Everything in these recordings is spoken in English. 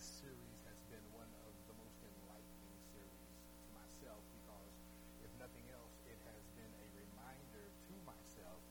this series has been one of the most enlightening series to myself because, if nothing else, it has been a reminder to myself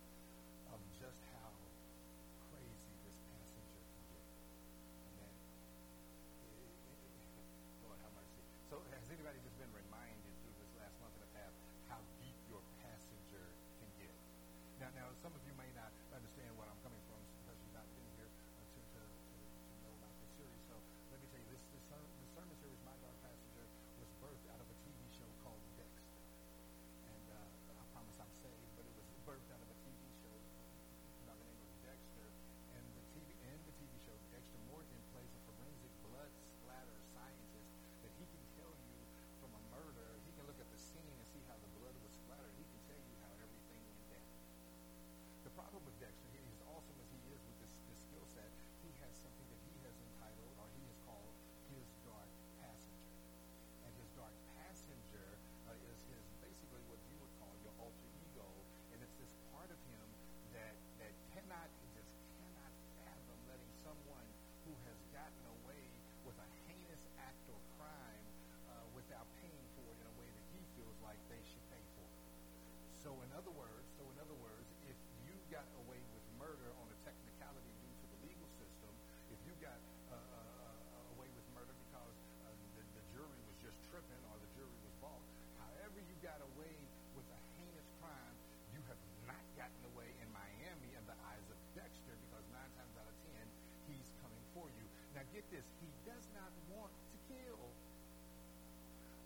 this, he does not want to kill.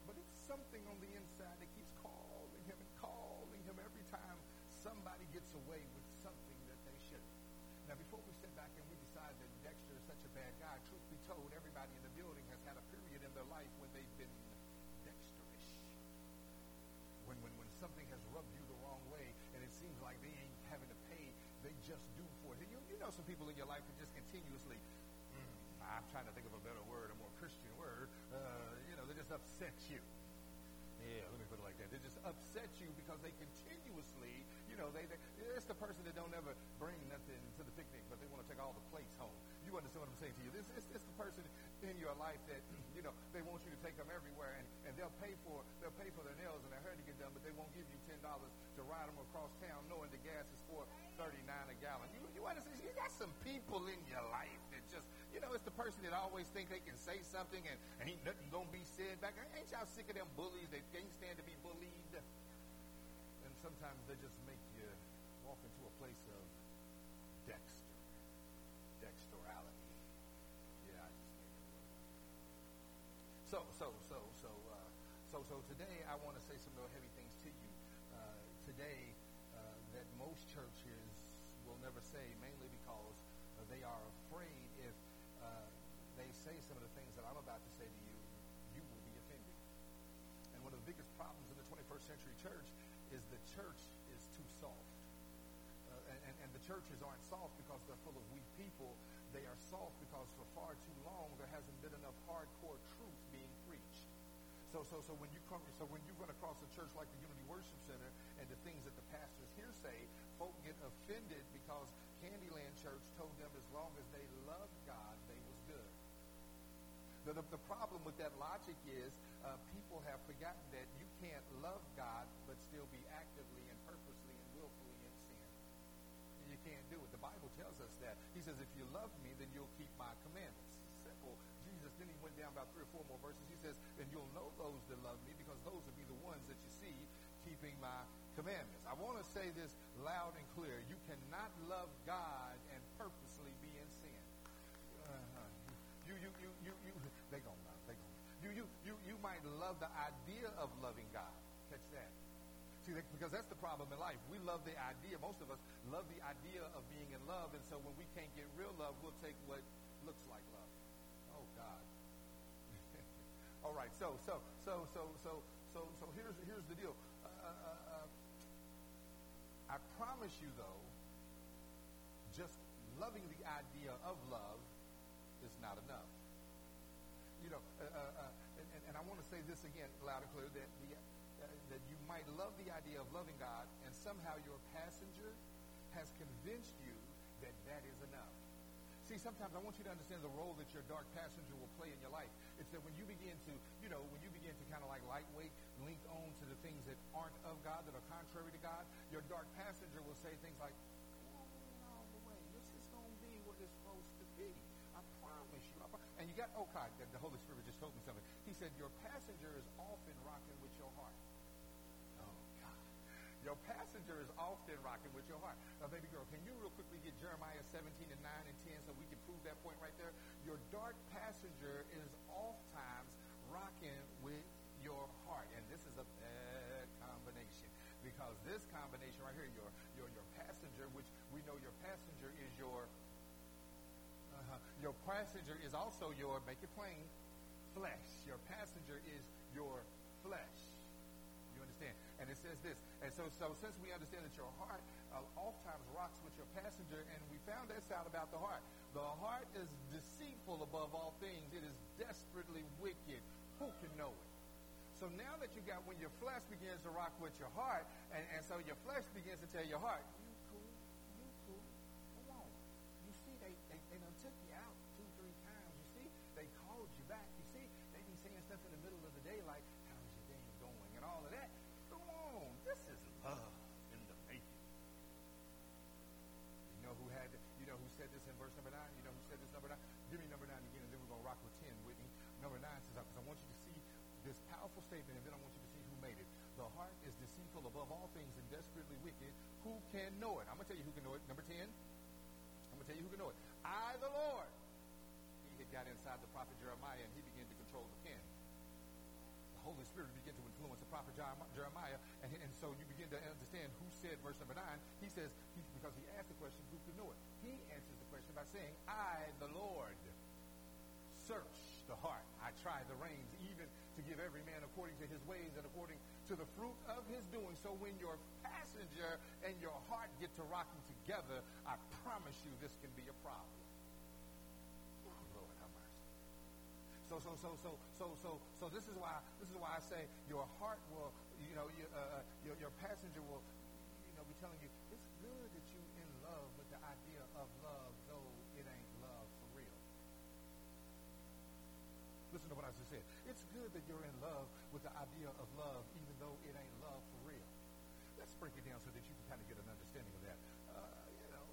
But it's something on the inside that keeps calling him and calling him every time somebody gets away with something that they shouldn't. Now, before we sit back and we decide that Dexter is such a bad guy, truth be told, everybody in the building has had a period in their life when they've been Dexterish. When, when, when something has rubbed you the wrong way and it seems like they ain't having to pay, they just do for it. You, you know some people in your life that just continuously, I'm trying to think of a better word, a more Christian word, uh, you know, they just upset you. Yeah, let me put it like that. They just upset you because they continuously, you know, they, they it's the person that don't ever bring nothing to the picnic, but they want to take all the plates home. You understand what I'm saying to you? This it's, the person in your life that, you know, they want you to take them everywhere, and, and they'll pay for they'll pay for their nails and their hair to get done, but they won't give you ten dollars to ride them across town, knowing the gas is for thirty nine a gallon. You you understand? You got some people in your life you know, it's the person that always think they can say something and, ain't nothing gonna be said back. Ain't y'all sick of them bullies that can't stand to be bullied? And sometimes they just make you walk into a place of Dexter, Dexterality. Yeah, I just made it work. So, so, so, so, uh, so, so today I want to say some real heavy things to you. Uh, today, uh, that most churches will never say, mainly because uh, they are afraid churches aren't soft because they're full of weak people. They are soft because for far too long there hasn't been enough hardcore truth being preached. So, so, so when you come, so when you run across a church like the Unity Worship Center and the things that the pastors here say, folk get offended because Candyland Church told them as long as they loved God, they was good. The, the, the problem with that logic is uh, people have forgotten that you can't love God but still be actively and purposely and willfully in sin. You can't do it. The Bible tells us that. He says, if you love me, then you'll keep my commandments. Simple. Jesus, then he went down about three or four more verses. He says, and you'll know those that love me because those will be the ones that you see keeping my commandments. I want to say this loud and clear. You cannot love God and purposely be in sin. Uh-huh. You, you, you, you, you, they gonna know. They gonna you, you, you, you might love the idea of loving God. Catch that. See, because that's the problem in life. We love the idea. Most of us love the idea of being in love, and so when we can't get real love, we'll take what looks like love. Oh God. All right. So, so, so, so, so, so, so here's here's the deal. Uh, uh, uh, I promise you, though, just loving the idea of love is not enough. You know, uh, uh, uh, and, and, I want to say this again, loud and clear, that the, uh, that you might love the idea of loving God, and somehow your passenger has convinced you that that is enough. See, sometimes I want you to understand the role that your dark passenger will play in your life. It's that when you begin to, you know, when you begin to kind of like lightweight, link on to the things that aren't of God, that are contrary to God, your dark passenger will say things like, come on the way. This is going to be what it's supposed to be. I promise you. I pro-. And you got, oh God, the Holy Spirit just told me something. He said, your passenger is often passenger is often rocking with your heart. Now, baby girl, can you real quickly get Jeremiah 17 and 9 and 10 so we can prove that point right there? Your dark passenger is oftentimes rocking with your heart. And this is a bad combination because this combination right here, your, your, your passenger, which we know your passenger is your, uh-huh, your passenger is also your, make it plain, flesh. Your passenger is your flesh. And it says this. And so, so since we understand that your heart uh, oftentimes rocks with your passenger, and we found this out about the heart. The heart is deceitful above all things. It is desperately wicked. Who can know it? So now that you got when your flesh begins to rock with your heart, and, and so your flesh begins to tell your heart, you is deceitful above all things and desperately wicked. Who can know it? I'm going to tell you who can know it. Number 10. I'm going to tell you who can know it. I, the Lord. He had got inside the prophet Jeremiah, and he began to control the pen. The Holy Spirit began to influence the prophet Jeremiah, and, and so you begin to understand who said verse number nine. He says, he, because he asked the question, who can know it? He answers the question by saying, I, the Lord, search the heart. I try the reins, even to give every man according to his ways and according to the fruit of his doing. So when your passenger and your heart get to rocking together, I promise you this can be a problem. So, so, so, so, so, so, so this is why, this is why I say your heart will, you know, your, uh, your, your passenger will, you know, be telling you, it's good that you're in love Listen to what I just said. It's good that you're in love with the idea of love, even though it ain't love for real. Let's break it down so that you can kind of get an understanding of that. Uh, you know,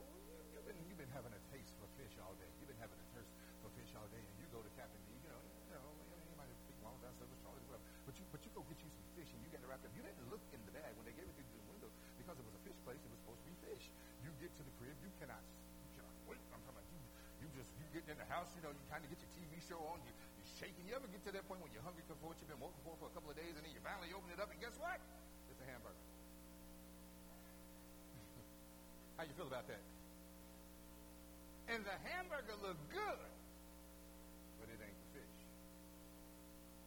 you've been, you've been having a taste for fish all day. You've been having a thirst for fish all day, and you go to Captain D you know, you know, anybody speak Long John Silver's, Charlie, whatever. but you, but you go get you some fish and you get it wrapped up. You didn't look in the bag when they gave it to you through the window because it was a fish place. It was supposed to be fish. You get to the crib, you cannot, you cannot wait. I'm talking about you. You just you get in the house. You know, you kind of get your TV show on. You shaking. You ever get to that point when you're hungry for what you've been working for for a couple of days, and then you finally open it up, and guess what? It's a hamburger. How you feel about that? And the hamburger looked good, but it ain't the fish.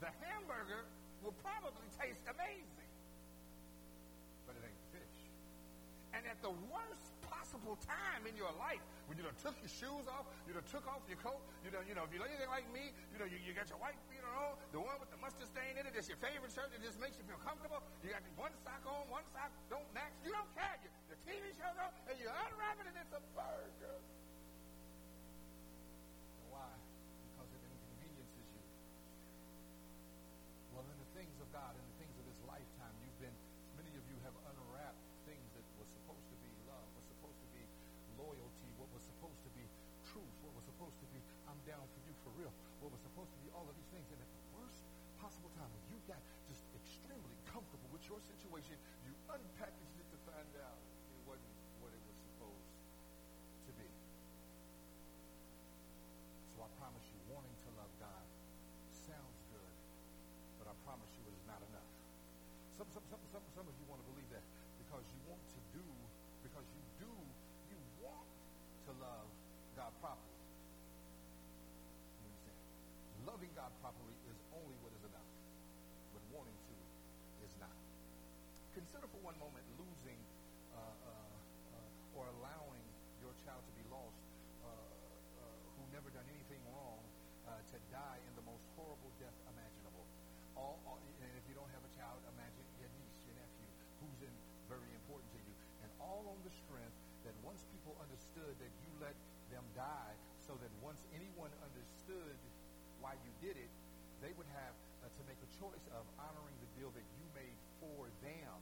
The hamburger will probably taste amazing. But it ain't the fish. And at the worst possible time in your life, when you done took your shoes off, you done took off your coat, you done, you know, if you're anything like me, you know, you, you got your white feet on, the one with the mustard stain in it, it's your favorite shirt that just makes you feel comfortable. You got one sock on, one sock don't match. You don't care. You, the TV show's on, and you unwrap it, and it's a burger. For what was supposed to be all of these things. And at the worst possible time when you got just extremely comfortable with your situation, you unpackaged it Consider for one moment losing uh, uh, uh, or allowing your child to be lost uh, uh, who never done anything wrong to die in the most horrible death imaginable all, all, and if you don't have a child, imagine your niece, your nephew, who's in, very important to you. And all on the strength that once people understood that you let them die so that once anyone understood why you did it, they would have uh, to make a choice of honoring the deal that for them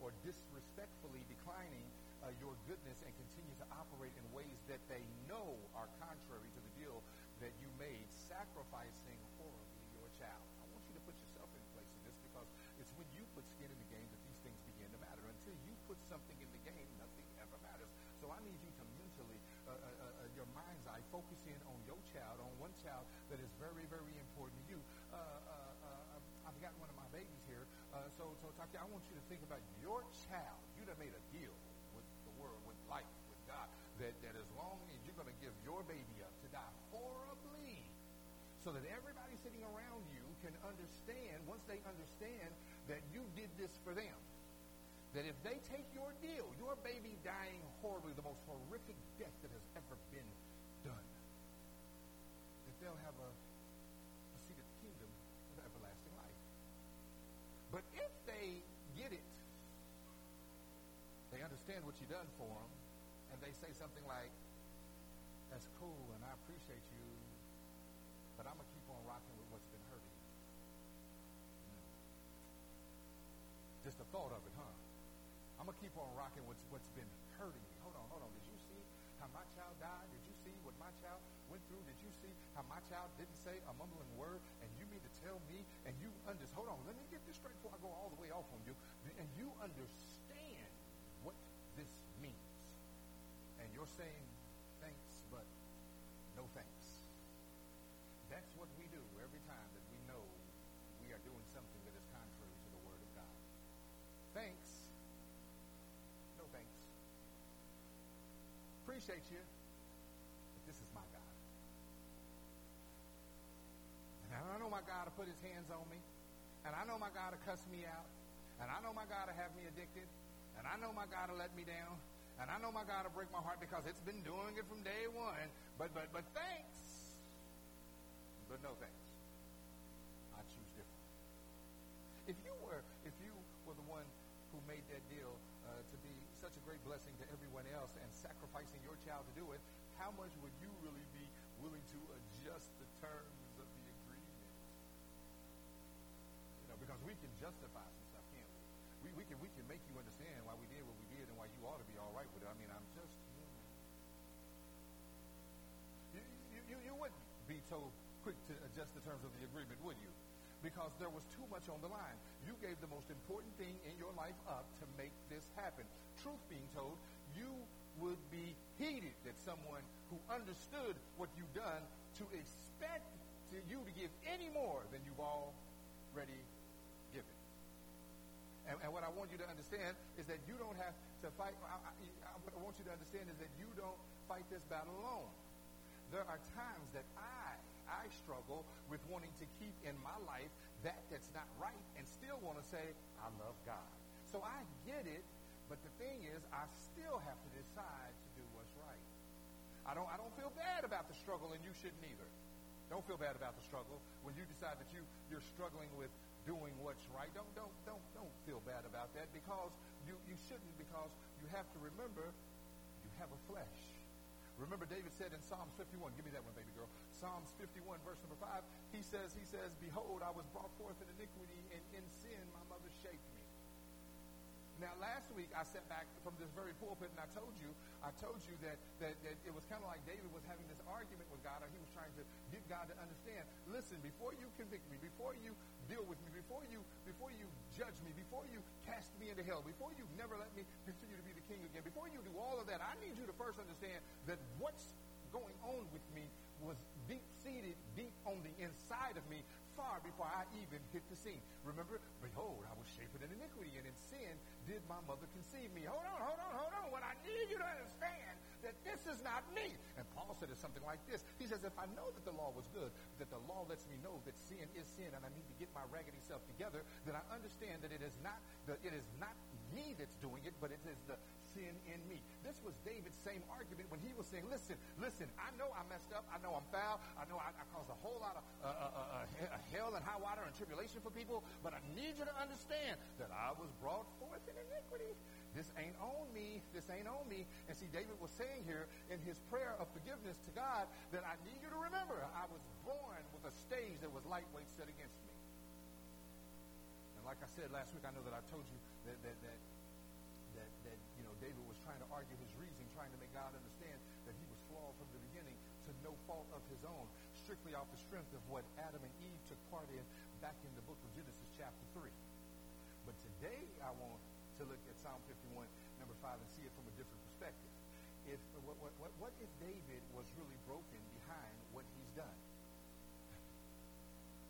or disrespectfully declining uh, your goodness and continue to operate in ways that they know are contrary to the deal that you made, sacrificing horribly your child. I want you to put yourself in place in this because it's when you put skin in the game that these things begin to matter. Until you put something in the game, nothing ever matters. So I need you to mentally, uh, uh, uh, uh your mind's eye, focus in on your child, on one child that is very, very so, so Taki, I want you to think about your child. You have made a deal with the world, with life, with God, that, that as long as you're going to give your baby up to die horribly, so that everybody sitting around you can understand, once they understand that you did this for them, that if they take your deal, your baby dying horribly, the most horrific death that has ever been done, that they'll have a seat at the kingdom of everlasting life. But if they get it, they understand what you've done for them, and they say something like, that's cool, and I appreciate you, but I'm going to keep on rocking with what's been hurting you. Mm. Just the thought of it, huh? I'm going to keep on rocking what's, what's been hurting me. Hold on, hold on. Did you see how my child died? Did you see what my child went through? Did you see how my child didn't say a mumbling word? And you mean to tell me, and you understand, hold on, let me get this straight before I go all the way off on you. And you understand this means. And you're saying thanks, but no thanks. That's what we do every time that we know we are doing something that is contrary to the Word of God. Thanks No thanks. appreciate you, but this is my God. And I know my God to put his hands on me. And I know my God to cuss me out. And I know my God to have me addicted. And I know my God will let me down. And I know my God will break my heart because it's been doing it from day one. But but but thanks. But no thanks. I choose different. If you were if you were the one who made that deal uh, to be such a great blessing to everyone else and sacrificing your child to do it, how much would you really be willing to adjust the terms of the agreement? You know, because we can justify some stuff, can't we? We, we, can, we be so quick to adjust the terms of the agreement, would you? because there was too much on the line. You gave the most important thing in your life up to make this happen. Truth being told, you would be heated that someone who understood what you've done to expect to you to give any more than you've already given. And, and what I want you to understand is that you don't have to fight. I, I, what I want you to understand is that you don't fight this battle alone. There are times that I I struggle with wanting to keep in my life that that's not right and still want to say, I love God. So I get it, but the thing is, I still have to decide to do what's right. I don't, I don't feel bad about the struggle, and you shouldn't either. Don't feel bad about the struggle. When you decide that you, you're struggling with doing what's right, don't, don't, don't, don't feel bad about that because you, you shouldn't because you have to remember you have a flesh. Remember David said in Psalms 51, give me that one, baby girl. Psalms 51, verse number 5, he says, he says, Behold, I was brought forth in iniquity, and in sin my mother shaped me. Now, last week I sat back from this very pulpit and I told you, I told you that, that, that it was kind of like David was having this argument with God, or he was trying to get God to understand. Listen, before you convict me, before you deal with me, before you before you judge me, before you cast me into hell, before you never let me continue to be the king again, before you do all of that, I need you to first understand that what's going on with me was deep seated, deep on the inside of me, far before I even hit the scene. Remember, behold, I was shapen in iniquity, and in sin did my mother conceive me. Hold on, hold on, hold on. What I need you to understand that this is not me. And Paul said it something like this. He says, if I know that the law was good, that the law lets me know that sin is sin, and I need to get my raggedy self together, then I understand that it is not the, it is not me that's doing it, but it is the sin in me. This was David's same argument when he was saying, listen, listen, I know I messed up. I know I'm foul. I know I, I caused a whole lot of uh, uh, uh, hell and high water and tribulation for people, but I need you to understand that I was brought forth in iniquity. this ain't on me. This ain't on me. And see, David was saying here in his prayer of forgiveness to God that I need you to remember I was born with a stage that was lightweight set against me. And like I said last week, I know that I told you that, that, that, that, argue his reason, trying to make God understand that he was flawed from the beginning to no fault of his own, strictly off the strength of what Adam and Eve took part in back in the book of Genesis chapter 3. But today I want to look at Psalm 51, number 5, and see it from a different perspective. If, what, what, what, what if David was really broken behind what he's done?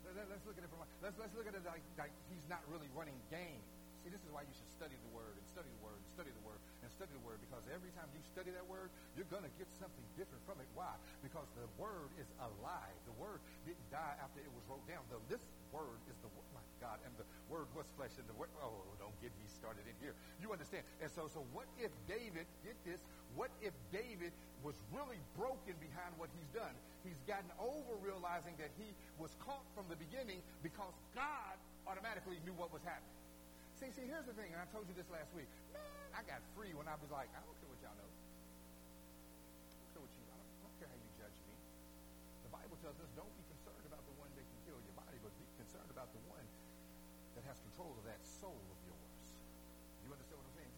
Let, us look at it from let's let's look at it like, like he's not really running game. See, this is why you should study the word and study the word and study the word study the word because every time you study that word, you're going to get something different from it. Why? Because the word is alive. The word didn't die after it was wrote down. The, this word is the Word. my God, and the word was flesh, and the word. Oh, don't get me started in here. You understand? And so, so what if David did this? What if David was really broken behind what he's done? He's gotten over realizing that he was caught from the beginning because God automatically knew what was happening. See, see, here's the thing, and I told you this last week. Man, I got free when I was like, I don't care what y'all know. I don't care what you, I don't, I don't care how you judge me. The Bible tells us don't be concerned about the one that can kill your body, but be concerned about the one that has control of that soul of yours. You understand what I'm saying?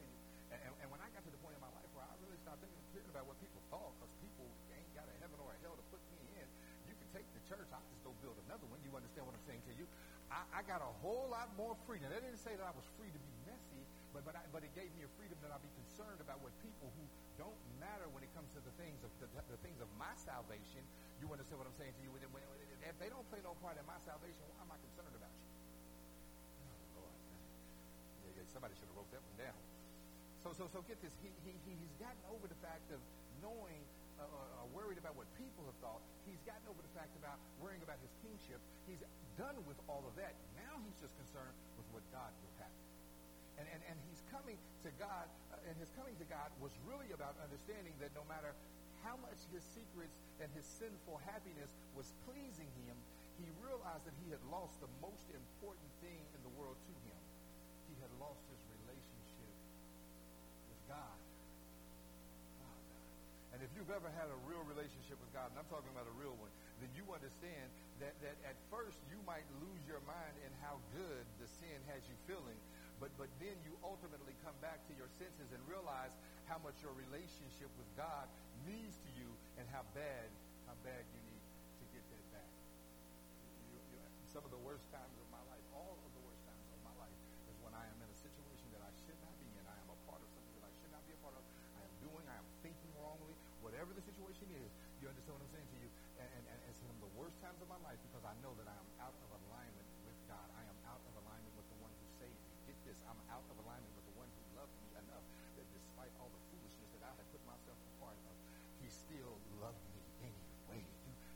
And, and, and when I got to the point in my life where I really stopped thinking, caring about what people thought, because people ain't got a heaven or a hell to put me in, you can take the church, I'll just go build another one. You understand what I'm saying to you? I, I got a whole lot more freedom. They didn't say that I was free to be messy, but but, I, but it gave me a freedom that I'd be concerned about what people who don't matter when it comes to the things of the, the things of my salvation. You understand what I'm saying to you? If they don't play no part in my salvation, why am I concerned about you? Oh Lord, yeah, yeah, somebody should have wrote that one down. So so so get this. He he he's gotten over the fact of knowing uh, uh, worried about what people have thought. He's gotten over the fact about worrying about his kingship. He's done with all of that. Now he's just concerned with what God will have. And, and, and he's coming to God, uh, and his coming to God was really about understanding that no matter how much his secrets and his sinful happiness was pleasing him, he realized that he had lost the most important thing in the world to him. He had lost his relationship with God. And if you've ever had a real relationship with God, and I'm talking about a real one, then you understand that, that at first you might lose your mind in how good the sin has you feeling, but, but then you ultimately come back to your senses and realize how much your relationship with God means to you and how bad, how bad you need to get that back. You, you, some of the worst times of still love me anyway.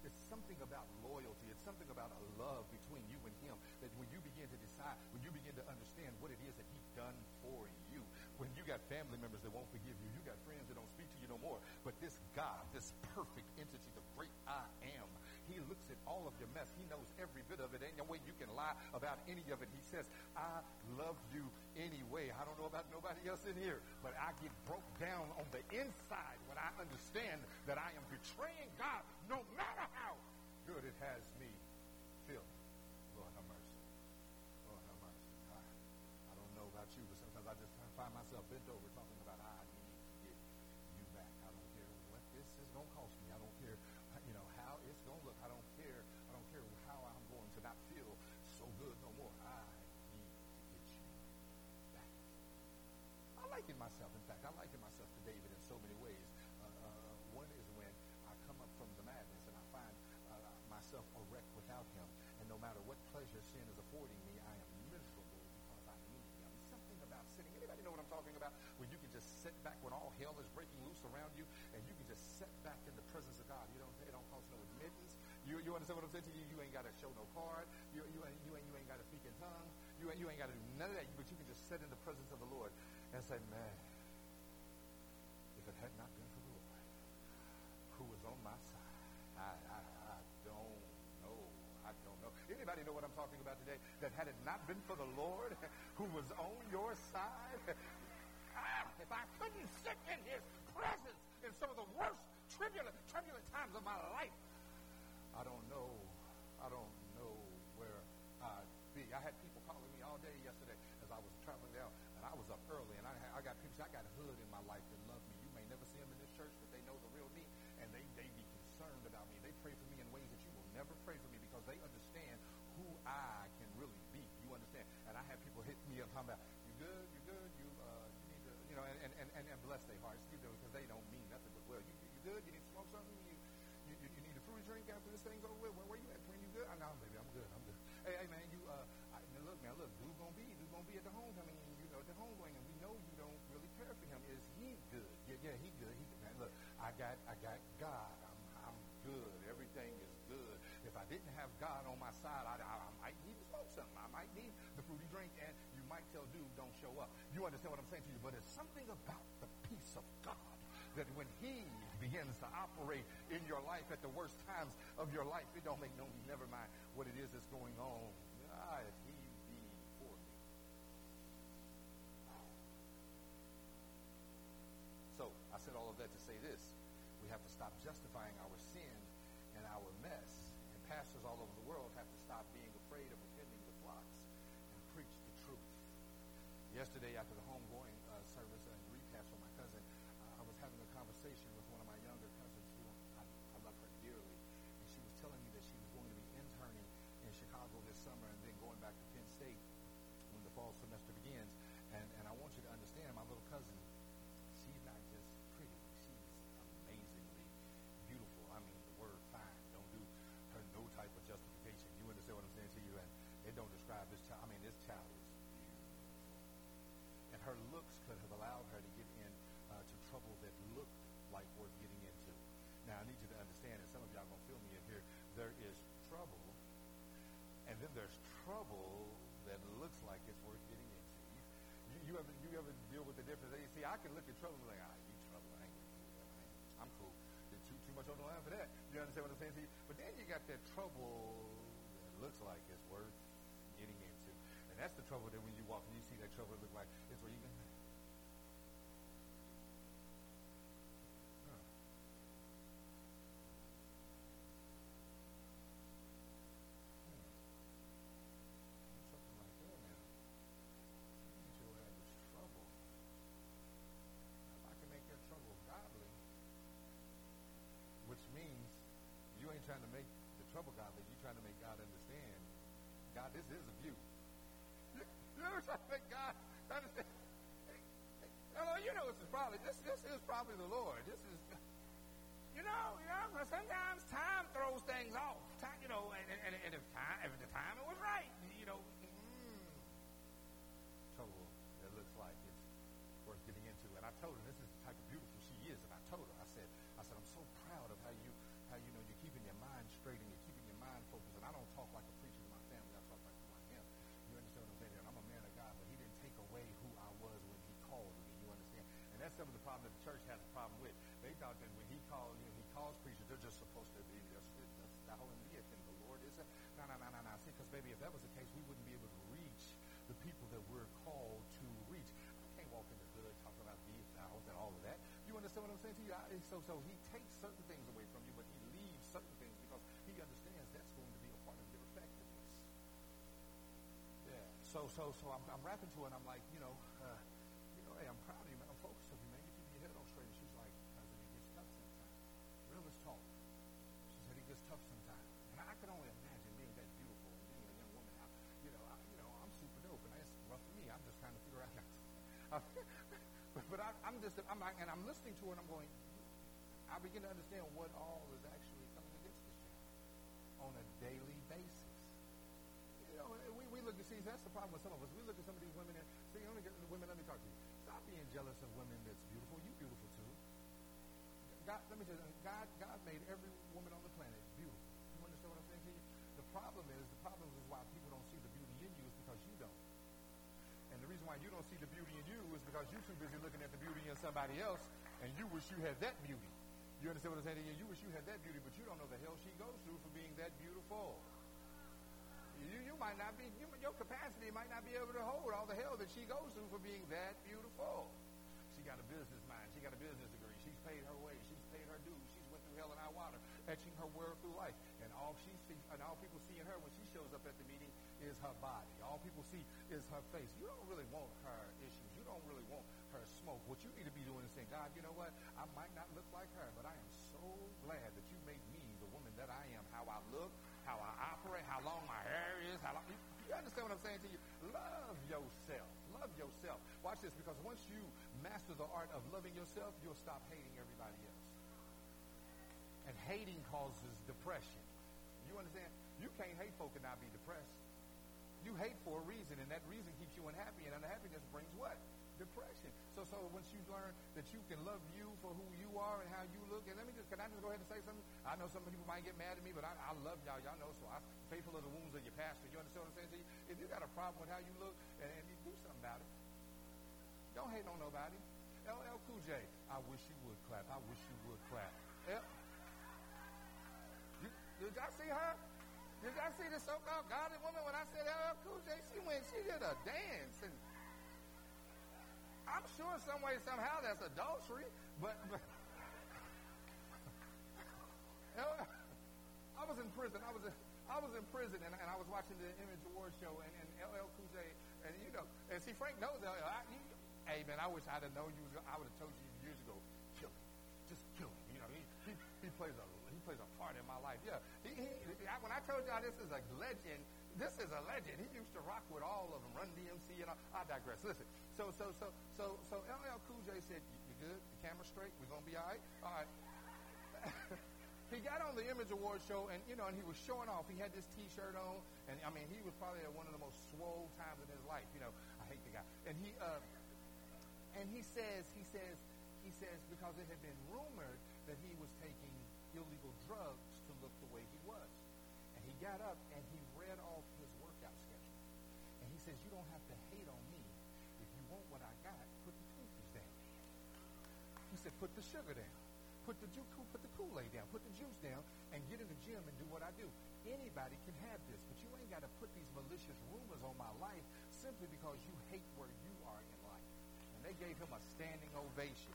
It's something about loyalty. It's something about a love between you and him that when you begin to decide, when you begin to understand what it is that he's done for you, when you got family members that won't forgive you, you got friends that don't speak to you no more. But this God, this perfect entity, the great I am, he looks at all of your mess. He knows every bit of it. Ain't no way you can lie about any of it. He says, I love you anyway. I don't know about nobody else in here, but I get broke down on the inside when I understand that I am betraying God no matter how good it has me myself. In fact, I liken myself to David in so many ways. Uh, uh, one is when I come up from the madness and I find uh, myself a wreck without him. And no matter what pleasure sin is affording me, I am miserable because I need him. Something about sitting. Anybody know what I'm talking about? When you can just sit back when all hell is breaking loose around you, and you can just sit back in the presence of God. You don't. It don't cost no admittance. You, you understand what I'm saying to you? You ain't got to show no card. You, you, ain't, you, ain't, you ain't got to speak in tongues. You, ain't, you ain't got to do none of that. But you can just sit in the presence of the Lord and say, man, if it had not been for the Lord who was on my side, I, I, I don't know. I don't know. Anybody know what I'm talking about today? That had it not been for the Lord who was on your side, ah, if I, couldn't sit in his presence in some of the worst turbulent, turbulent times of my life. I don't know. I don't know where I'd be. I had people calling me all day yesterday as I was traveling down, was up early, and I, I got people, I got a hood in my life that love me. You may never see them in this church, but they know the real me, and they, they be concerned about me. They pray for me in ways that you will never pray for me because they understand who I can really be. You understand? And I have people hit me up talking about, you good, you good, you, uh, you need to, you know, and, and, and, and bless their hearts, because they don't mean nothing but well. You, you good? You need to smoke something? You, you, you need a fruity drink after this thing's over? Where, where you at, got God. I'm, I'm good. Everything is good. If I didn't have God on my side, I, I, I might need to smoke something. I might need the fruity drink, and you might tell dude, don't show up. You understand what I'm saying to you? But it's something about the peace of God that when he begins to operate in your life at the worst times of your life, it don't make no never mind what it is that's going on. If he be for me. So I said all of that to say this. Stop justifying our trouble that looks like it's worth getting into. You, you, ever you ever deal with the difference? You see, I can look at trouble and like, ah, you trouble. I ain't I'm cool. There's too, too much on the line for that. You understand what I'm saying you? But then you got that trouble that looks like it's worth getting into. And that's the trouble that when you walk and you see that trouble it look like it's where you can. Probably this this is probably the Lord. This is you know, you know, sometimes time throws things off. Time, you know, and, and, and if time if the time it was hallelujah thing. The Lord is a no, no, no, no, no. See, because baby, if that was the case, we wouldn't be able to reach the people that we're called to reach. I can't walk in the hood talking about these vows and all of that. You understand what I'm saying to you? I, so, so he takes certain things away from you, but he leaves certain things because he understands that's going to be a part of your effectiveness. Yeah. So, so, so I'm, I'm rapping to her, and I'm like, you know, uh, you know, hey, I'm proud of you, man. I'm focused on you, man. You keep your head on straight. And she's like, cousin, it gets tough sometimes. Realist talk. She said it gets tough sometimes. but I, I'm just, I'm and I'm listening to her, and I'm going. I begin to understand what all is actually coming against this child on a daily basis. You know, we, we look at, see, that's the problem with some of us. We look at some of these women and, see, let get, women, let me talk to you. Stop being jealous of women that's beautiful. You beautiful too. God, let me tell you, God, God made every woman on the planet beautiful. You understand what I'm saying to you? The problem is reason why you don't see the beauty in you is because you're too busy looking at the beauty in somebody else, and you wish you had that beauty. You understand what I'm saying you? You wish you had that beauty, but you don't know the hell she goes through for being that beautiful. You, you might not be, you, your capacity might not be able to hold all the hell that she goes through for being that beautiful. She got a business mind. She got a business degree. She's paid her way. Etching her word through life. And all she see, and all people see in her when she shows up at the meeting is her body. All people see is her face. You don't really want her issues. You don't really want her smoke. What you need to be doing is saying, God, you know what? I might not look like her, but I am so glad that you made me the woman that I am. How I look, how I operate, how long my hair is, how long. You understand what I'm saying to you? Love yourself. Love yourself. Watch this, because once you master the art of loving yourself, you'll stop hating everybody else. And hating causes depression. You understand? You can't hate folk and not be depressed. You hate for a reason, and that reason keeps you unhappy, and unhappiness brings what? Depression. So, so once you learn that you can love you for who you are and how you look, and let me just, can I just go ahead and say something? I know some people might get mad at me, but I, I love y'all. Y'all know, so I'm faithful of the wounds of your pastor. You understand what I'm saying you? If you got a problem with how you look, and, and you do something about it, don't hate on nobody. LL Cool J, I wish you would clap. I wish you would clap. You, did y'all see her? Did y'all see the so-called godly woman when I said LL Cool J? She went, she did a dance. And I'm sure some way, somehow that's adultery, but, but I was in prison. I was in, I was in prison, and, and I was watching the Image Award show, and, and LL Cool J, and you know, and see, Frank knows LL. I, he, hey, man, I wish I'd have known you. I would have told you years ago, kill him. Just kill him. You know, he, he, he plays a plays a part in my life. Yeah. He, he, when I told y'all this is a legend, this is a legend. He used to rock with all of them, Run DMC, and all. I digress. Listen. So, so, so, so, so, LL Cool J said, "You good? The camera straight? We're gonna be all right. All right." he got on the Image Award show, and you know, and he was showing off. He had this T-shirt on, and I mean, he was probably at one of the most swole times in his life. You know, I hate the guy. And he, uh, and he says, he says, he says, because it had been rumored that he was taking illegal drugs to look the way he was. And he got up and he read off his workout schedule. And he says, you don't have to hate on me. If you want what I got, put the Twinkies down. He said, put the sugar down. Put the, ju- put the Kool-Aid down. Put the juice down and get in the gym and do what I do. Anybody can have this, but you ain't got to put these malicious rumors on my life simply because you hate where you are in life. And they gave him a standing ovation.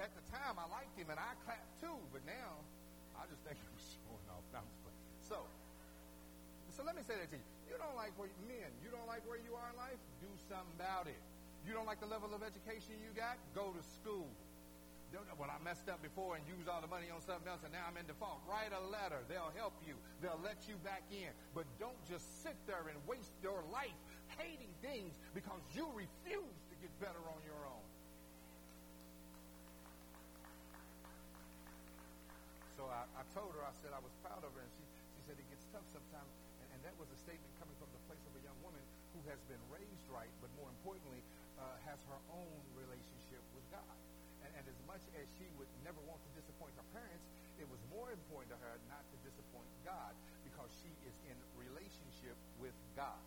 At the time, I liked him, and I clapped too, but now I just think was showing off. No, so, so let me say that to you. You don't like where men, you don't like where you are in life? Do something about it. You don't like the level of education you got? Go to school. Well, I messed up before and used all the money on something else, and now I'm in default. Write a letter. They'll help you. They'll let you back in. But don't just sit there and waste your life hating things because you refuse to get better on your own. I, I told her, I said I was proud of her, and she, she said it gets tough sometimes. And, and that was a statement coming from the place of a young woman who has been raised right, but more importantly, uh, has her own relationship with God. And, and as much as she would never want to disappoint her parents, it was more important to her not to disappoint God because she is in relationship with God.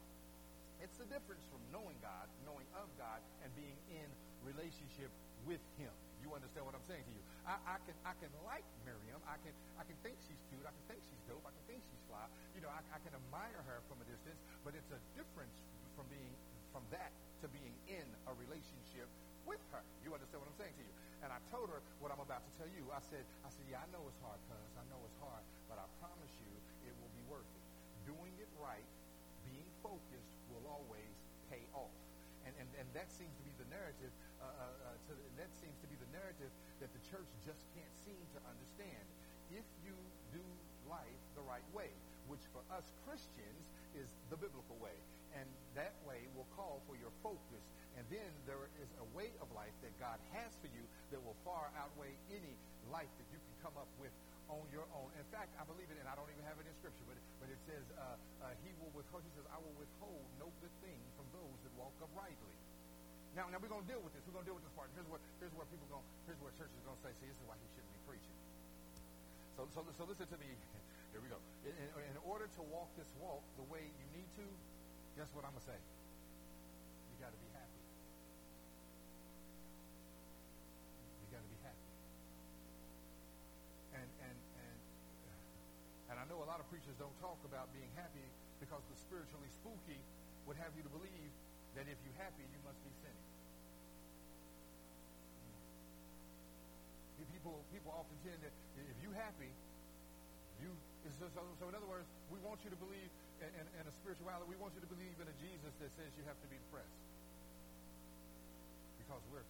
It's the difference from knowing God, knowing of God, and being in relationship with Him. You understand what I'm saying to you? I, I can I can like Miriam. I can I can think she's cute. I can think she's dope. I can think she's fly. You know, I, I can admire her from a distance. But it's a difference from being from that to being in a relationship with her. You understand what I'm saying to you? And I told her what I'm about to tell you. I said, I said, yeah, I know it's hard, cuz. I know it's hard, but I promise you it will be worth it. Doing it right, being focused will always pay off. And, and, and that seems to be the narrative. Narrative that the church just can't seem to understand. If you do life the right way, which for us Christians is the biblical way, and that way will call for your focus. And then there is a way of life that God has for you that will far outweigh any life that you can come up with on your own. In fact, I believe it, and I don't even have it in Scripture, but, but it says, uh, uh, He will withhold, He says, I will withhold no good thing from those that walk uprightly. Now, now we're going to deal with this. We're going to deal with this part. Here's what, here's where people going. Here's where churches are going to say, see, this is why he shouldn't be preaching. So, so, so listen to me. Here we go. In, in, in order to walk this walk the way you need to, guess what I'm going to say? You got to be happy. You got to be happy. And and and and I know a lot of preachers don't talk about being happy because the spiritually spooky would have you to believe that if you're happy, you must be sinning. People people often tend to, if you're happy, you, so, so, in other words, we want you to believe in, in, in a spirituality. We want you to believe in a Jesus that says you have to be depressed. Because we're,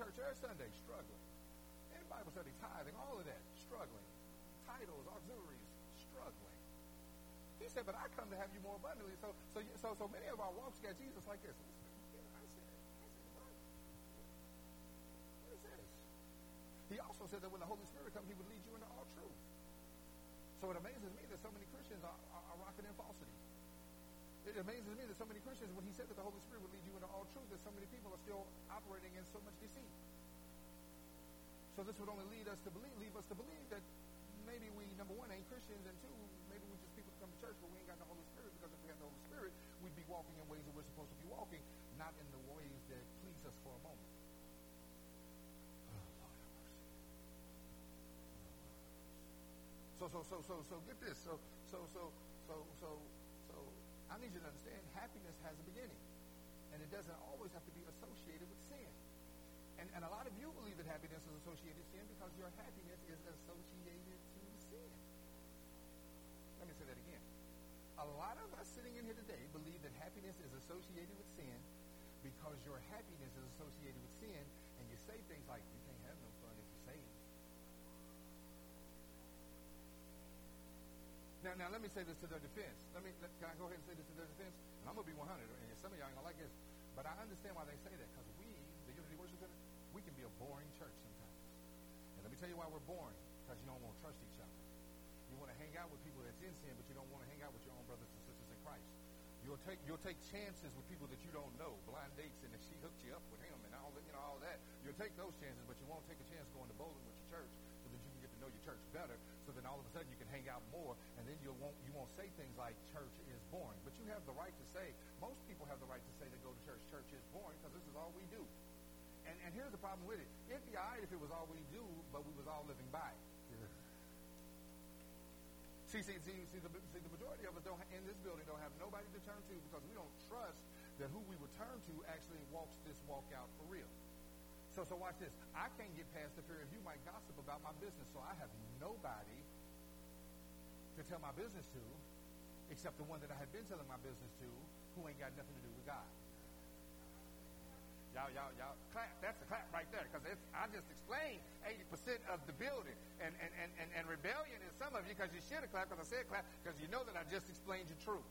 church every Sunday, struggling. In Bible study, tithing, all of that, struggling. Titles, auxiliaries, struggling. He said, but I come to have you more abundantly. So, so, so, so many of our walks get Jesus like this. I said, I said, what? What is this? He also said that when the Holy Spirit comes, he would lead you into all truth. So it amazes me that so many Christians are, are, are rocking in falsity. It amazes me that so many Christians, when he said that the Holy Spirit would lead you into all truth, that so many people are still operating in so much deceit. So this would only lead us to believe, leave us to believe that maybe we, number one, ain't Christians, and two, maybe we just people come to church, but we ain't got the Holy Spirit, because if we had the Holy Spirit, we'd be walking in ways that we're supposed to be walking, not in the ways that please us for a moment. Oh, oh, so, so, so, so, so, get this. So, so, so, so, so, so, I need you to understand happiness has a beginning. And it doesn't always have to be associated with sin. And, and a lot of you believe that happiness is associated with sin because your happiness is associated to sin. Let me say that again. A lot of us sitting in here today believe that happiness is associated with sin because your happiness is associated with sin, and you say things like, you can't have no fun if you're saved. Now, let me say this to their defense. Let me let, can I go ahead and say this to their defense? And I'm gonna be 100. And some of y'all ain't gonna like this, but I understand why they say that because we, the Unity Worship Center, we can be a boring church sometimes. And let me tell you why we're boring because you don't want to trust each other. You want to hang out with people that's in sin, but you don't want to hang out with your own brothers and sisters in Christ. You'll take you'll take chances with people that you don't know, blind dates, and if she hooked you up with him and all that, you know, all that. You'll take those chances, but you won't take a chance going to bowling with your church so that you can get to know your church better. So then all of a sudden you can hang out more, and then you won't you won't say things like church is boring. But you have the right to say. Most people have the right to say they go to church. Church is boring because this is all we do. And, and here's the problem with it. It'd be all right if it was all we do, but we was all living by it. See, see, see, see, the, see, the majority of us don't in this building don't have nobody to turn to because we don't trust that who we would turn to actually walks this walk out for real. So, so watch this. I can't get past the fear of you might gossip about my business, so I have nobody to tell my business to except the one that I had been telling my business to who ain't got nothing to do with God. Y'all, y'all, y'all, clap. That's a clap right there because I just explained 80% of the building. And, and, and, and, and rebellion is some of you because you should have clapped because I said clap because you know that I just explained the truth.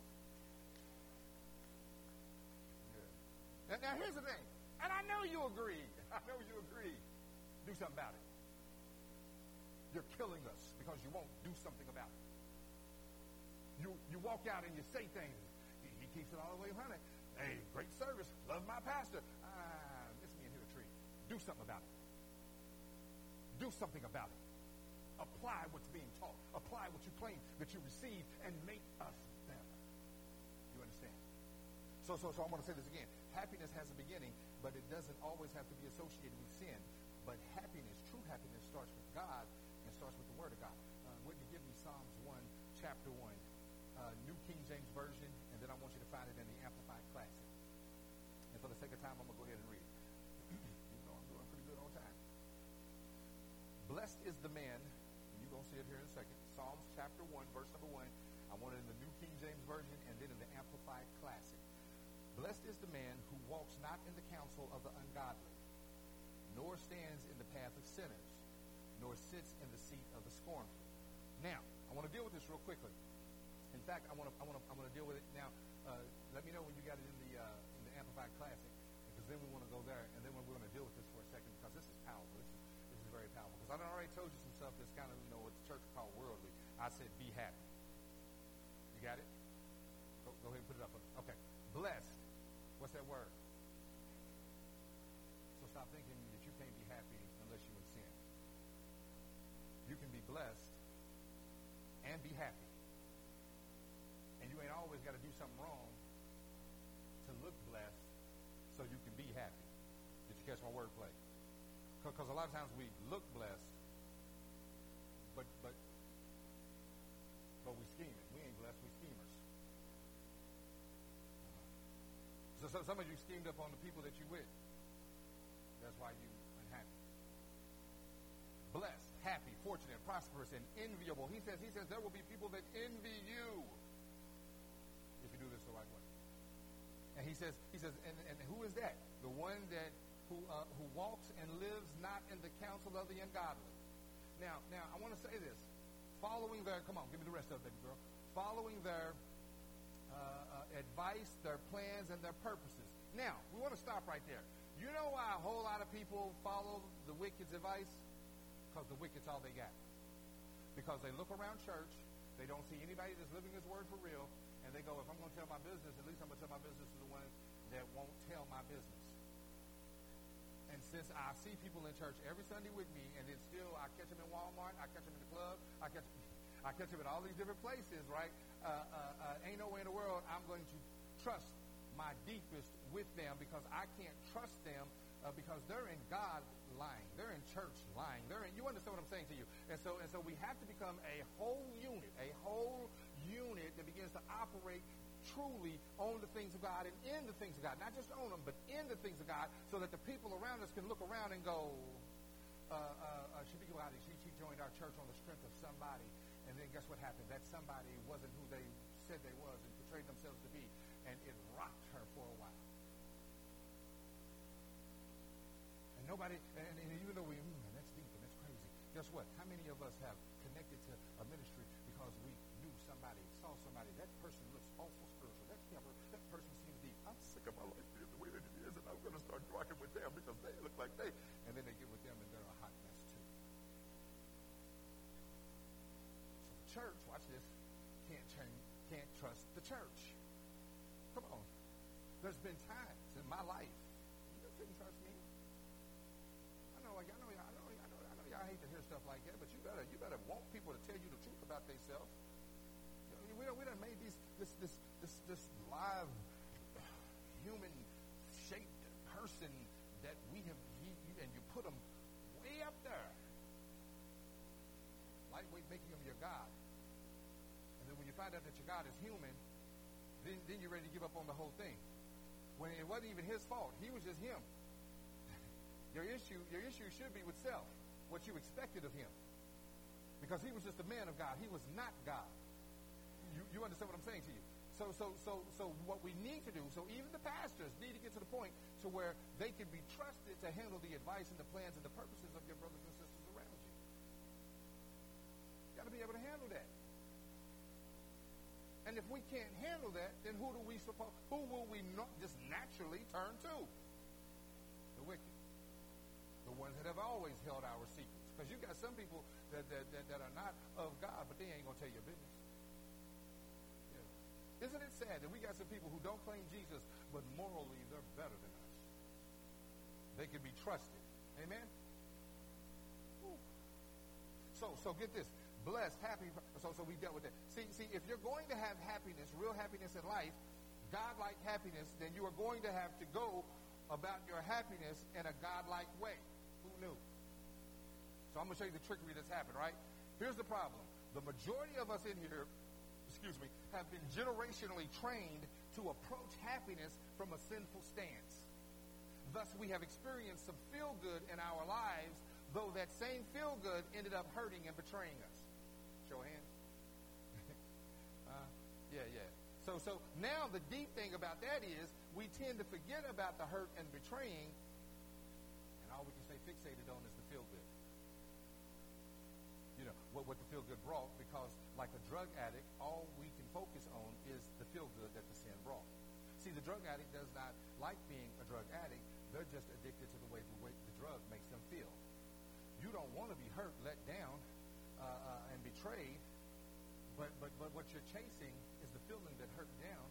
Now, now, here's the thing. And I know you agree. I know you agree. Do something about it. You're killing us because you won't do something about it. You, you walk out and you say things. He, he keeps it all the way 100. Hey, great service. Love my pastor. Ah, miss me and hit a tree. Do something about it. Do something about it. Apply what's being taught. Apply what you claim that you receive and make us? So, so, so I'm going to say this again. Happiness has a beginning, but it doesn't always have to be associated with sin. But happiness, true happiness, starts with God and starts with the Word of God. Uh, Whitney, give me Psalms 1, chapter 1, uh, New King James Version, and then I want you to find it in the Amplified Classic. And for the sake of time, I'm going to go ahead and read you know I'm doing pretty good on time. Blessed is the man, you're going to see it here in a second. Psalms chapter 1, verse number 1. I want it in the New King James Version and then in. Blessed is the man who walks not in the counsel of the ungodly, nor stands in the path of sinners, nor sits in the seat of the scornful. Now, I want to deal with this real quickly. In fact, I want to I want to I want to deal with it now. Uh, let me know when you got it in the uh, in the Amplified Classic, because then we want to go there, and then we're going to deal with this for a second because this is powerful. This is this is very powerful because I already told you some stuff that's kind of you know what the church called worldly. I said be happy. You got it? Go, go ahead and put it up. Okay. What's that word? So stop thinking that you can't be happy unless you're in sin. You can be blessed and be happy. And you ain't always got to do something wrong to look blessed so you can be happy. Did you catch my wordplay? Because a lot of times we look blessed, but but So, so some of you schemed up on the people that you with. That's why you unhappy. Blessed, happy, fortunate, prosperous, and enviable. He says, he says there will be people that envy you if you do this the right way. And he says, he says, and, and who is that? The one that who uh, who walks and lives not in the counsel of the ungodly. Now, now I want to say this. Following their, come on, give me the rest of it, baby girl. Following their uh, uh, advice, their plans, and their purposes. Now, we want to stop right there. You know why a whole lot of people follow the wicked's advice? Because the wicked's all they got. Because they look around church, they don't see anybody that's living His word for real, and they go, if I'm going to tell my business, at least I'm going to tell my business to the one that won't tell my business. And since I see people in church every Sunday with me, and then still I catch them in Walmart, I catch them in the club, I catch, I catch them in all these different places, right? Uh, uh, uh, ain't no way in the world I'm going to trust my deepest with them because I can't trust them uh, because they're in God lying. They're in church lying. They're in, you understand what I'm saying to you? And so, and so we have to become a whole unit, a whole unit that begins to operate truly on the things of God and in the things of God. Not just on them, but in the things of God so that the people around us can look around and go, uh, uh, uh, she, she joined our church on the strength of somebody. Then guess what happened? That somebody wasn't who they said they was and portrayed themselves to be. And it rocked her for a while. And nobody, and, and even though we, mm, that's deep and that's crazy. Guess what? How many of us have connected to a ministry because we knew somebody, saw somebody, that person looks awful church, watch this, can't change, can't trust the church. Come on. There's been times in my life you couldn't trust me. I know, I know, I know, I know, I know, y'all hate to hear stuff like that, but you better, you better want people to tell you the truth about themselves. We don't, we don't made these this this this this live human shaped person that we have, and you put them way up there, lightweight, making them your God. Find out that your God is human, then then you're ready to give up on the whole thing. When it wasn't even his fault, he was just him. your issue, your issue should be with self, what you expected of him, because he was just a man of God. He was not God. You, you understand what I'm saying to you? So, so, so, so what we need to do, so even the pastors need to get to the point to where they can be trusted to handle the advice and the plans and the purposes of your brothers and sisters around you. You got to be able to handle that. And if we can't handle that, then who do we suppose? Who will we not just naturally turn to? The wicked, the ones that have always held our secrets. Because you got some people that, that, that, that are not of God, but they ain't gonna tell your business. Isn't it sad that we got some people who don't claim Jesus, but morally they're better than us? They can be trusted. Amen? So, so get this. Blessed, happy. So, so we dealt with that. See, see, if you're going to have happiness, real happiness in life, God-like happiness, then you are going to have to go about your happiness in a God-like way. Who knew? So I'm going to show you the trickery that's happened, right? Here's the problem. The majority of us in here excuse me, have been generationally trained to approach happiness from a sinful stance. Thus, we have experienced some feel good in our lives, though that same feel good ended up hurting and betraying us. Hands. uh, yeah, yeah. So, so now the deep thing about that is we tend to forget about the hurt and betraying, and all we can stay fixated on is the feel good you know, what, what the feel good brought because like a drug addict, all we can focus on is the feel good that the sin brought. See, the drug addict does not like being a drug addict. They're just addicted to the way the, way the drug makes them feel. You don't want to be hurt, let down, uh, uh, betrayed, but, but, but what you're chasing is the feeling that hurt down,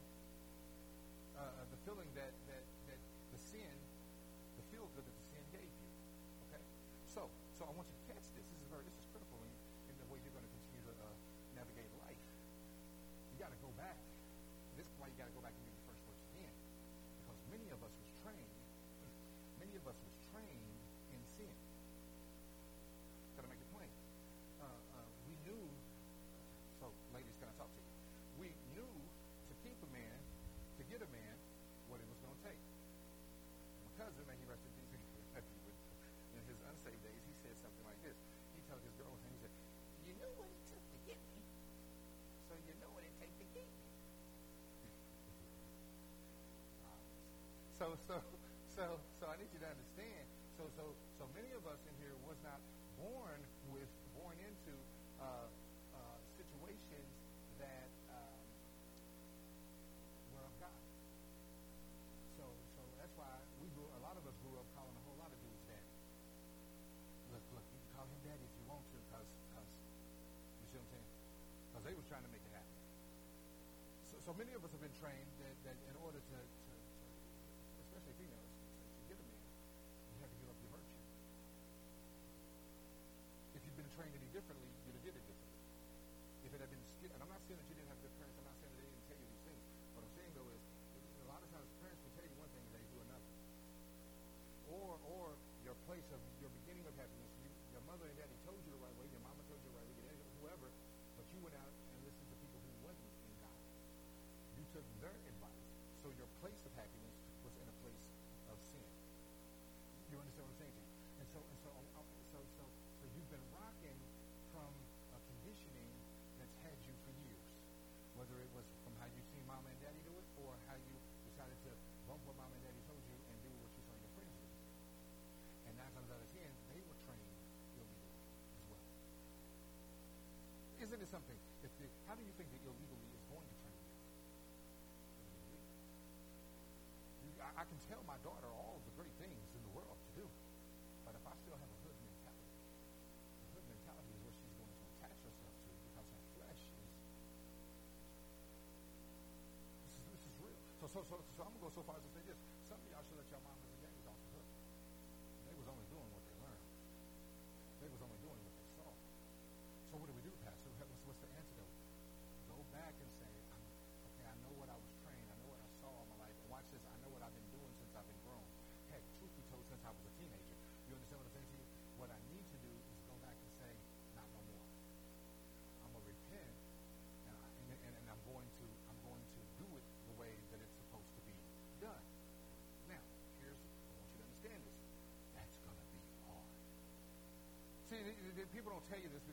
uh, uh the feeling that, that, that the sin, the feel good that the sin gave you. Okay? So, rest in peace, in his unsaved days, he said something like this. He told his girlfriend, he said, "You know what it took to get me, so you know what it takes to keep me." so, so, so, so I need you to understand. So, so, so many of us in here was not born with, born into uh, Because they was trying to make it happen. So, so many of us have been trained that, that in order to, Isn't something? If the, how do you think that illegally is going to train you? you I, I can tell my daughter all the great things in the world to do, but if I still have a hood mentality, the hood mentality is what she's going to attach herself to because her flesh is. This is, this is real. So, so, so, so I'm going to go so far as to say this. Some of y'all should let your mamas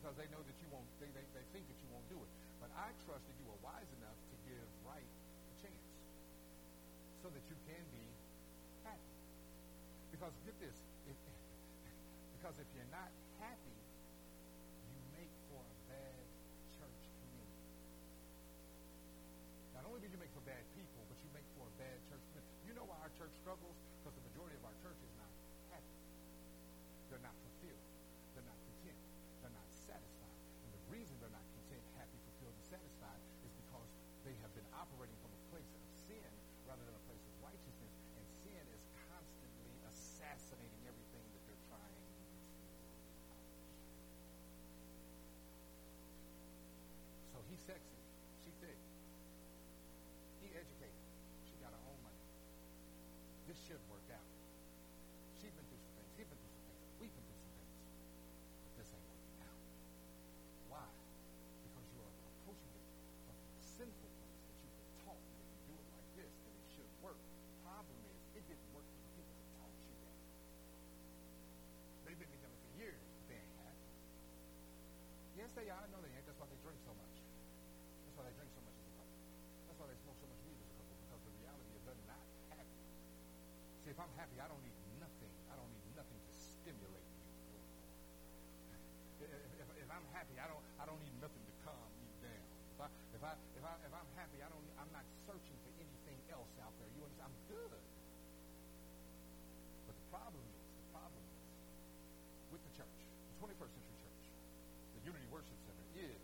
because they know that you won't. They, they, they think that you won't do it. But I trust that you are wise enough to give right a chance, so that you can be happy. Because get this, if, because if you're not happy, reason they're not content, happy, fulfilled, and satisfied is because they have been operating from a place of sin rather than a place of righteousness. And sin is constantly assassinating everything that they're trying to. So he's sexy. She's thick. He educated. She got her own money. This should work out. They are. No, they ain't. That's why they drink so much. That's why they drink so much as a couple. That's why they smoke so much weed as a couple, because the reality is they're not happy. See, if I'm happy, I don't need nothing. I don't need nothing to stimulate me. If, if, if I'm happy, I don't I don't need nothing to calm me down. If I if I if I if I'm happy, I don't I'm not searching for anything else out there. You understand? I'm good. But the problem is, the problem is with the church, the 21st century Unity Worship Center is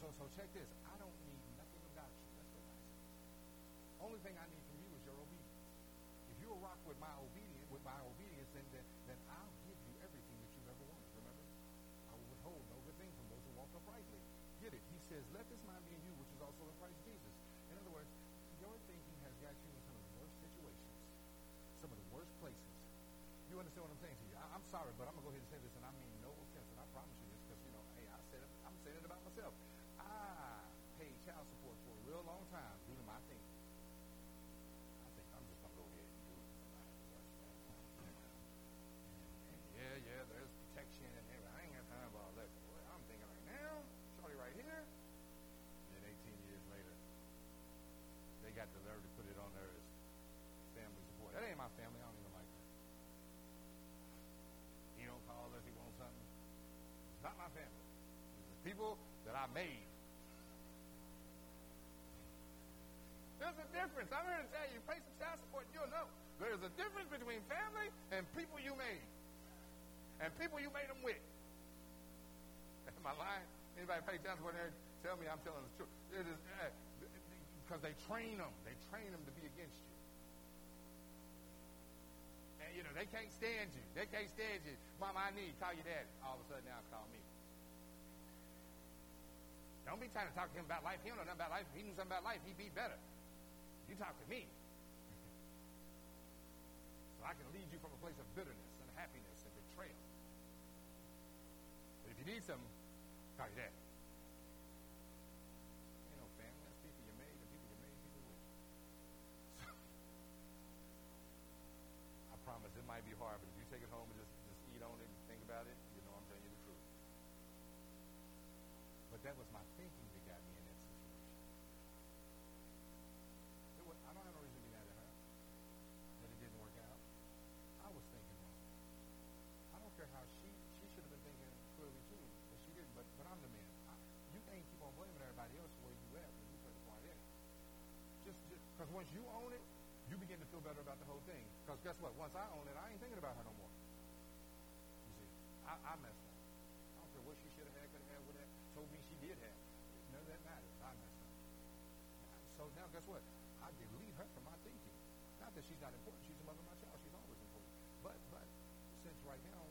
So So, check this. I don't need nothing about you. That's what God says. Only thing I need from you is your obedience. If you'll rock with my obedience, with my obedience, then, then, then I'll give you everything that you've ever wanted. Remember? I will withhold no good thing from those who walk uprightly. Get it? He says, let this mind be in you, which is also in Christ Jesus. In other words, your thinking has got you in some of the worst situations, some of the worst places. You understand what I'm saying to you? I, I'm sorry, but I'm going to go ahead and say this, and I mean child support for a real long time due to my thinking. I think I'm just going to go ahead and do it. And yeah, yeah, there's protection and everything. I ain't got time for all that. Boy, I'm thinking right now, Charlie right here. And then 18 years later, they got the nerve to put it on there as family support. That ain't my family. I don't even like her. He don't call unless he wants something. It's not my family. It's the people that I made. There's a difference. I'm here to tell you, pay some child support, you'll know. There's a difference between family and people you made. And people you made them with. Am I lying? Anybody pay child support there? Tell me I'm telling the truth. Is eh, because they train them. They train them to be against you. And you know, they can't stand you. They can't stand you. Mom, I need, call your daddy. All of a sudden now call me. Don't be trying to talk to him about life. He don't know nothing about life. If he knew something about life, he'd be better. You talk to me. So I can lead you from a place of bitterness and happiness and betrayal. But if you need some, call your dad. You own it, you begin to feel better about the whole thing. Because guess what? Once I own it, I ain't thinking about her no more. You see, I, I messed up. I don't care what she should have had, could have had, what that told me she did have. None of that matters. I messed up. So now, guess what? I delete her from my thinking. Not that she's not important. She's the mother of my child. She's always important. But but since right now,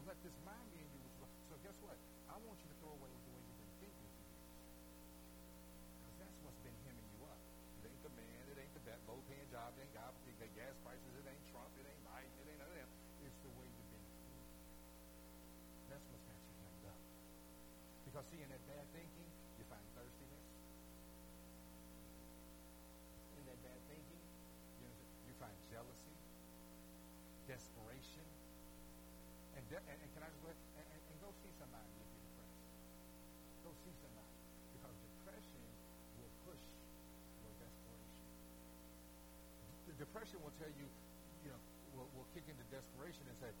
So let this mind be in you. So guess what? I want you to throw away the way you've been thinking for years. Because that's what's been hemming you up. It ain't the man. It ain't the that low-paying job. It ain't God. The gas prices. It ain't Trump. It ain't Biden. It ain't none of them. It's the way you've been thinking. That's what's got you hemmed up. Because see, in that depression will tell you, you know, will, will kick into desperation and say,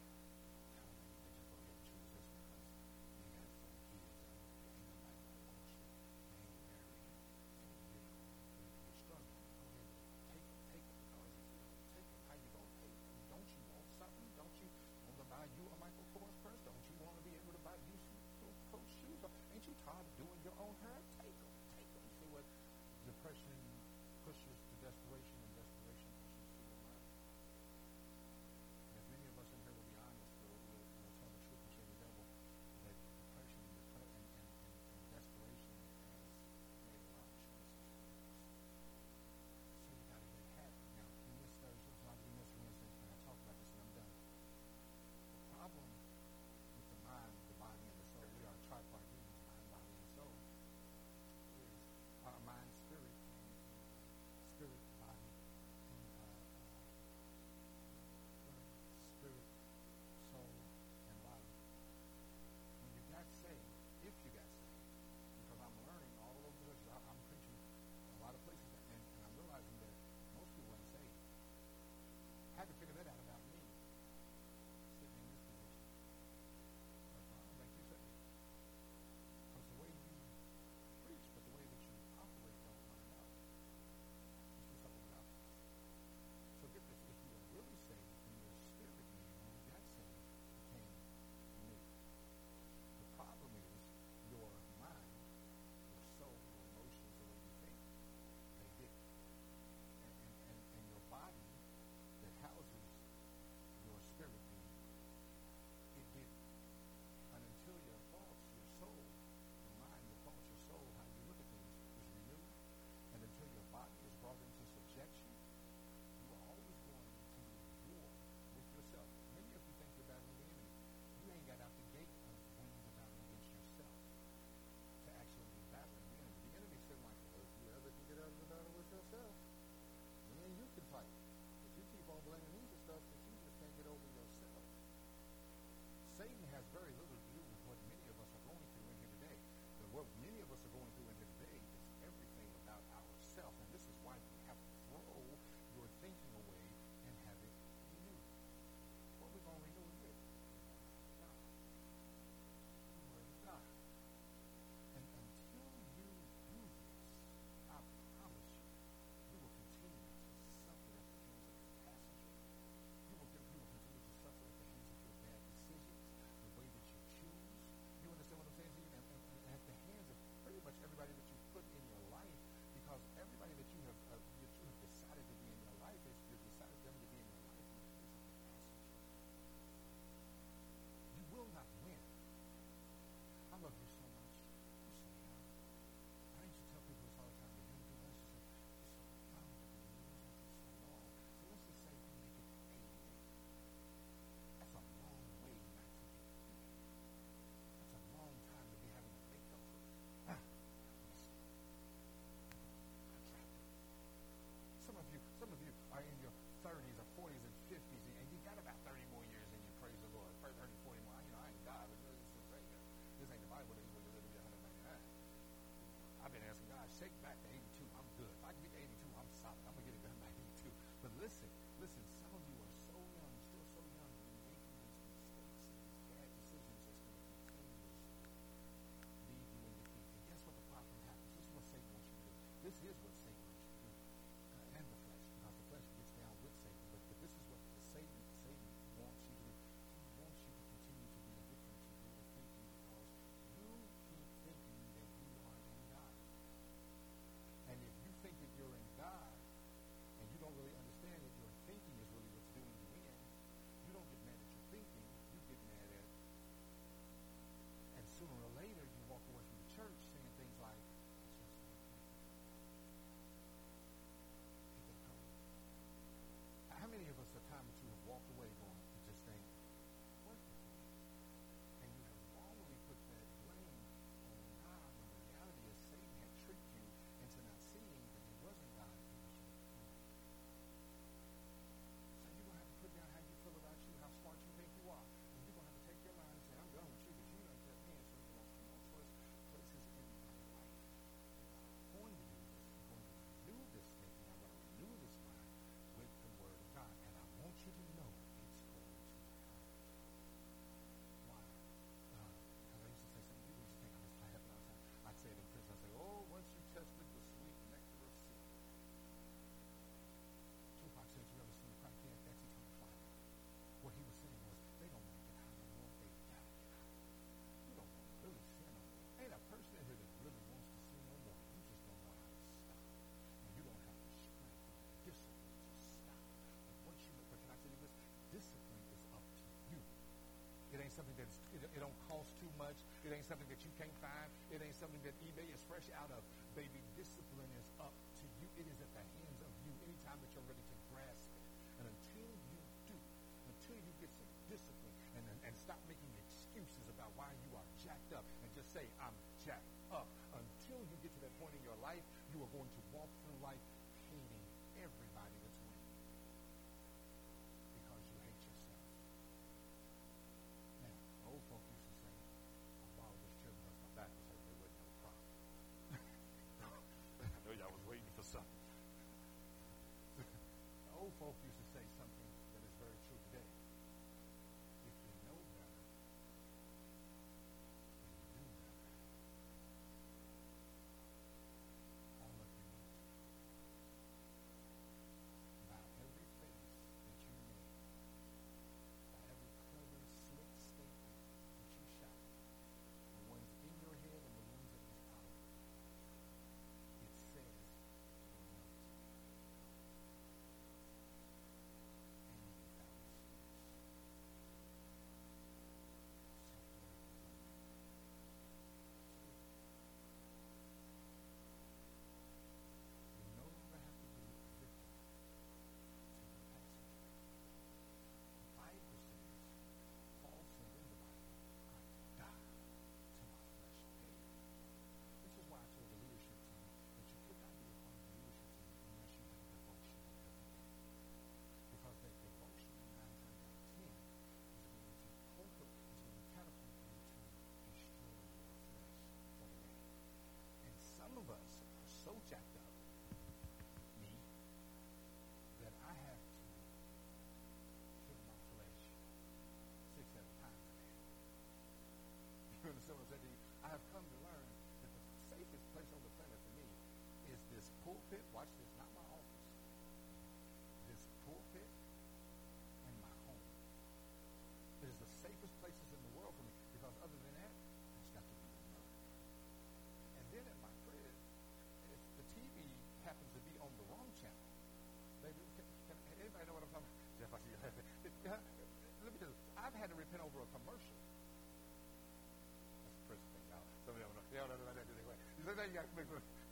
It don't cost too much. It ain't something that you can't find. It ain't something that eBay is fresh out of. Baby, discipline is up to you. It is at the hands of you anytime that you're ready to grasp it. And until you do, until you get some discipline and, and, and stop making excuses about why you are jacked up and just say, I'm jacked up. Until you get to that point in your life, you are going to walk through life hating everybody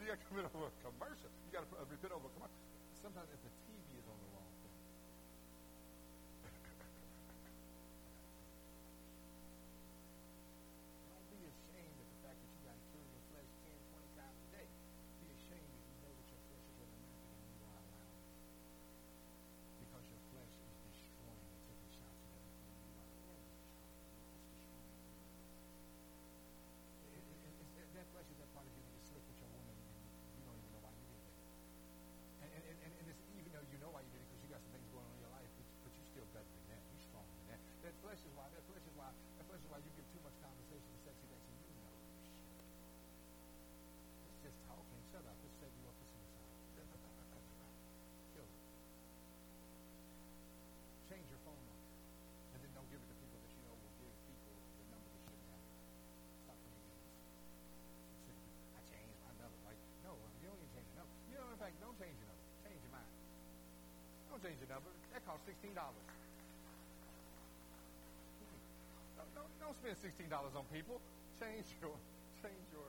you got to commit over a commercial. You got to uh, repent over a commercial. Sometimes if the change. That cost sixteen dollars. Don't, don't spend sixteen dollars on people. Change your change your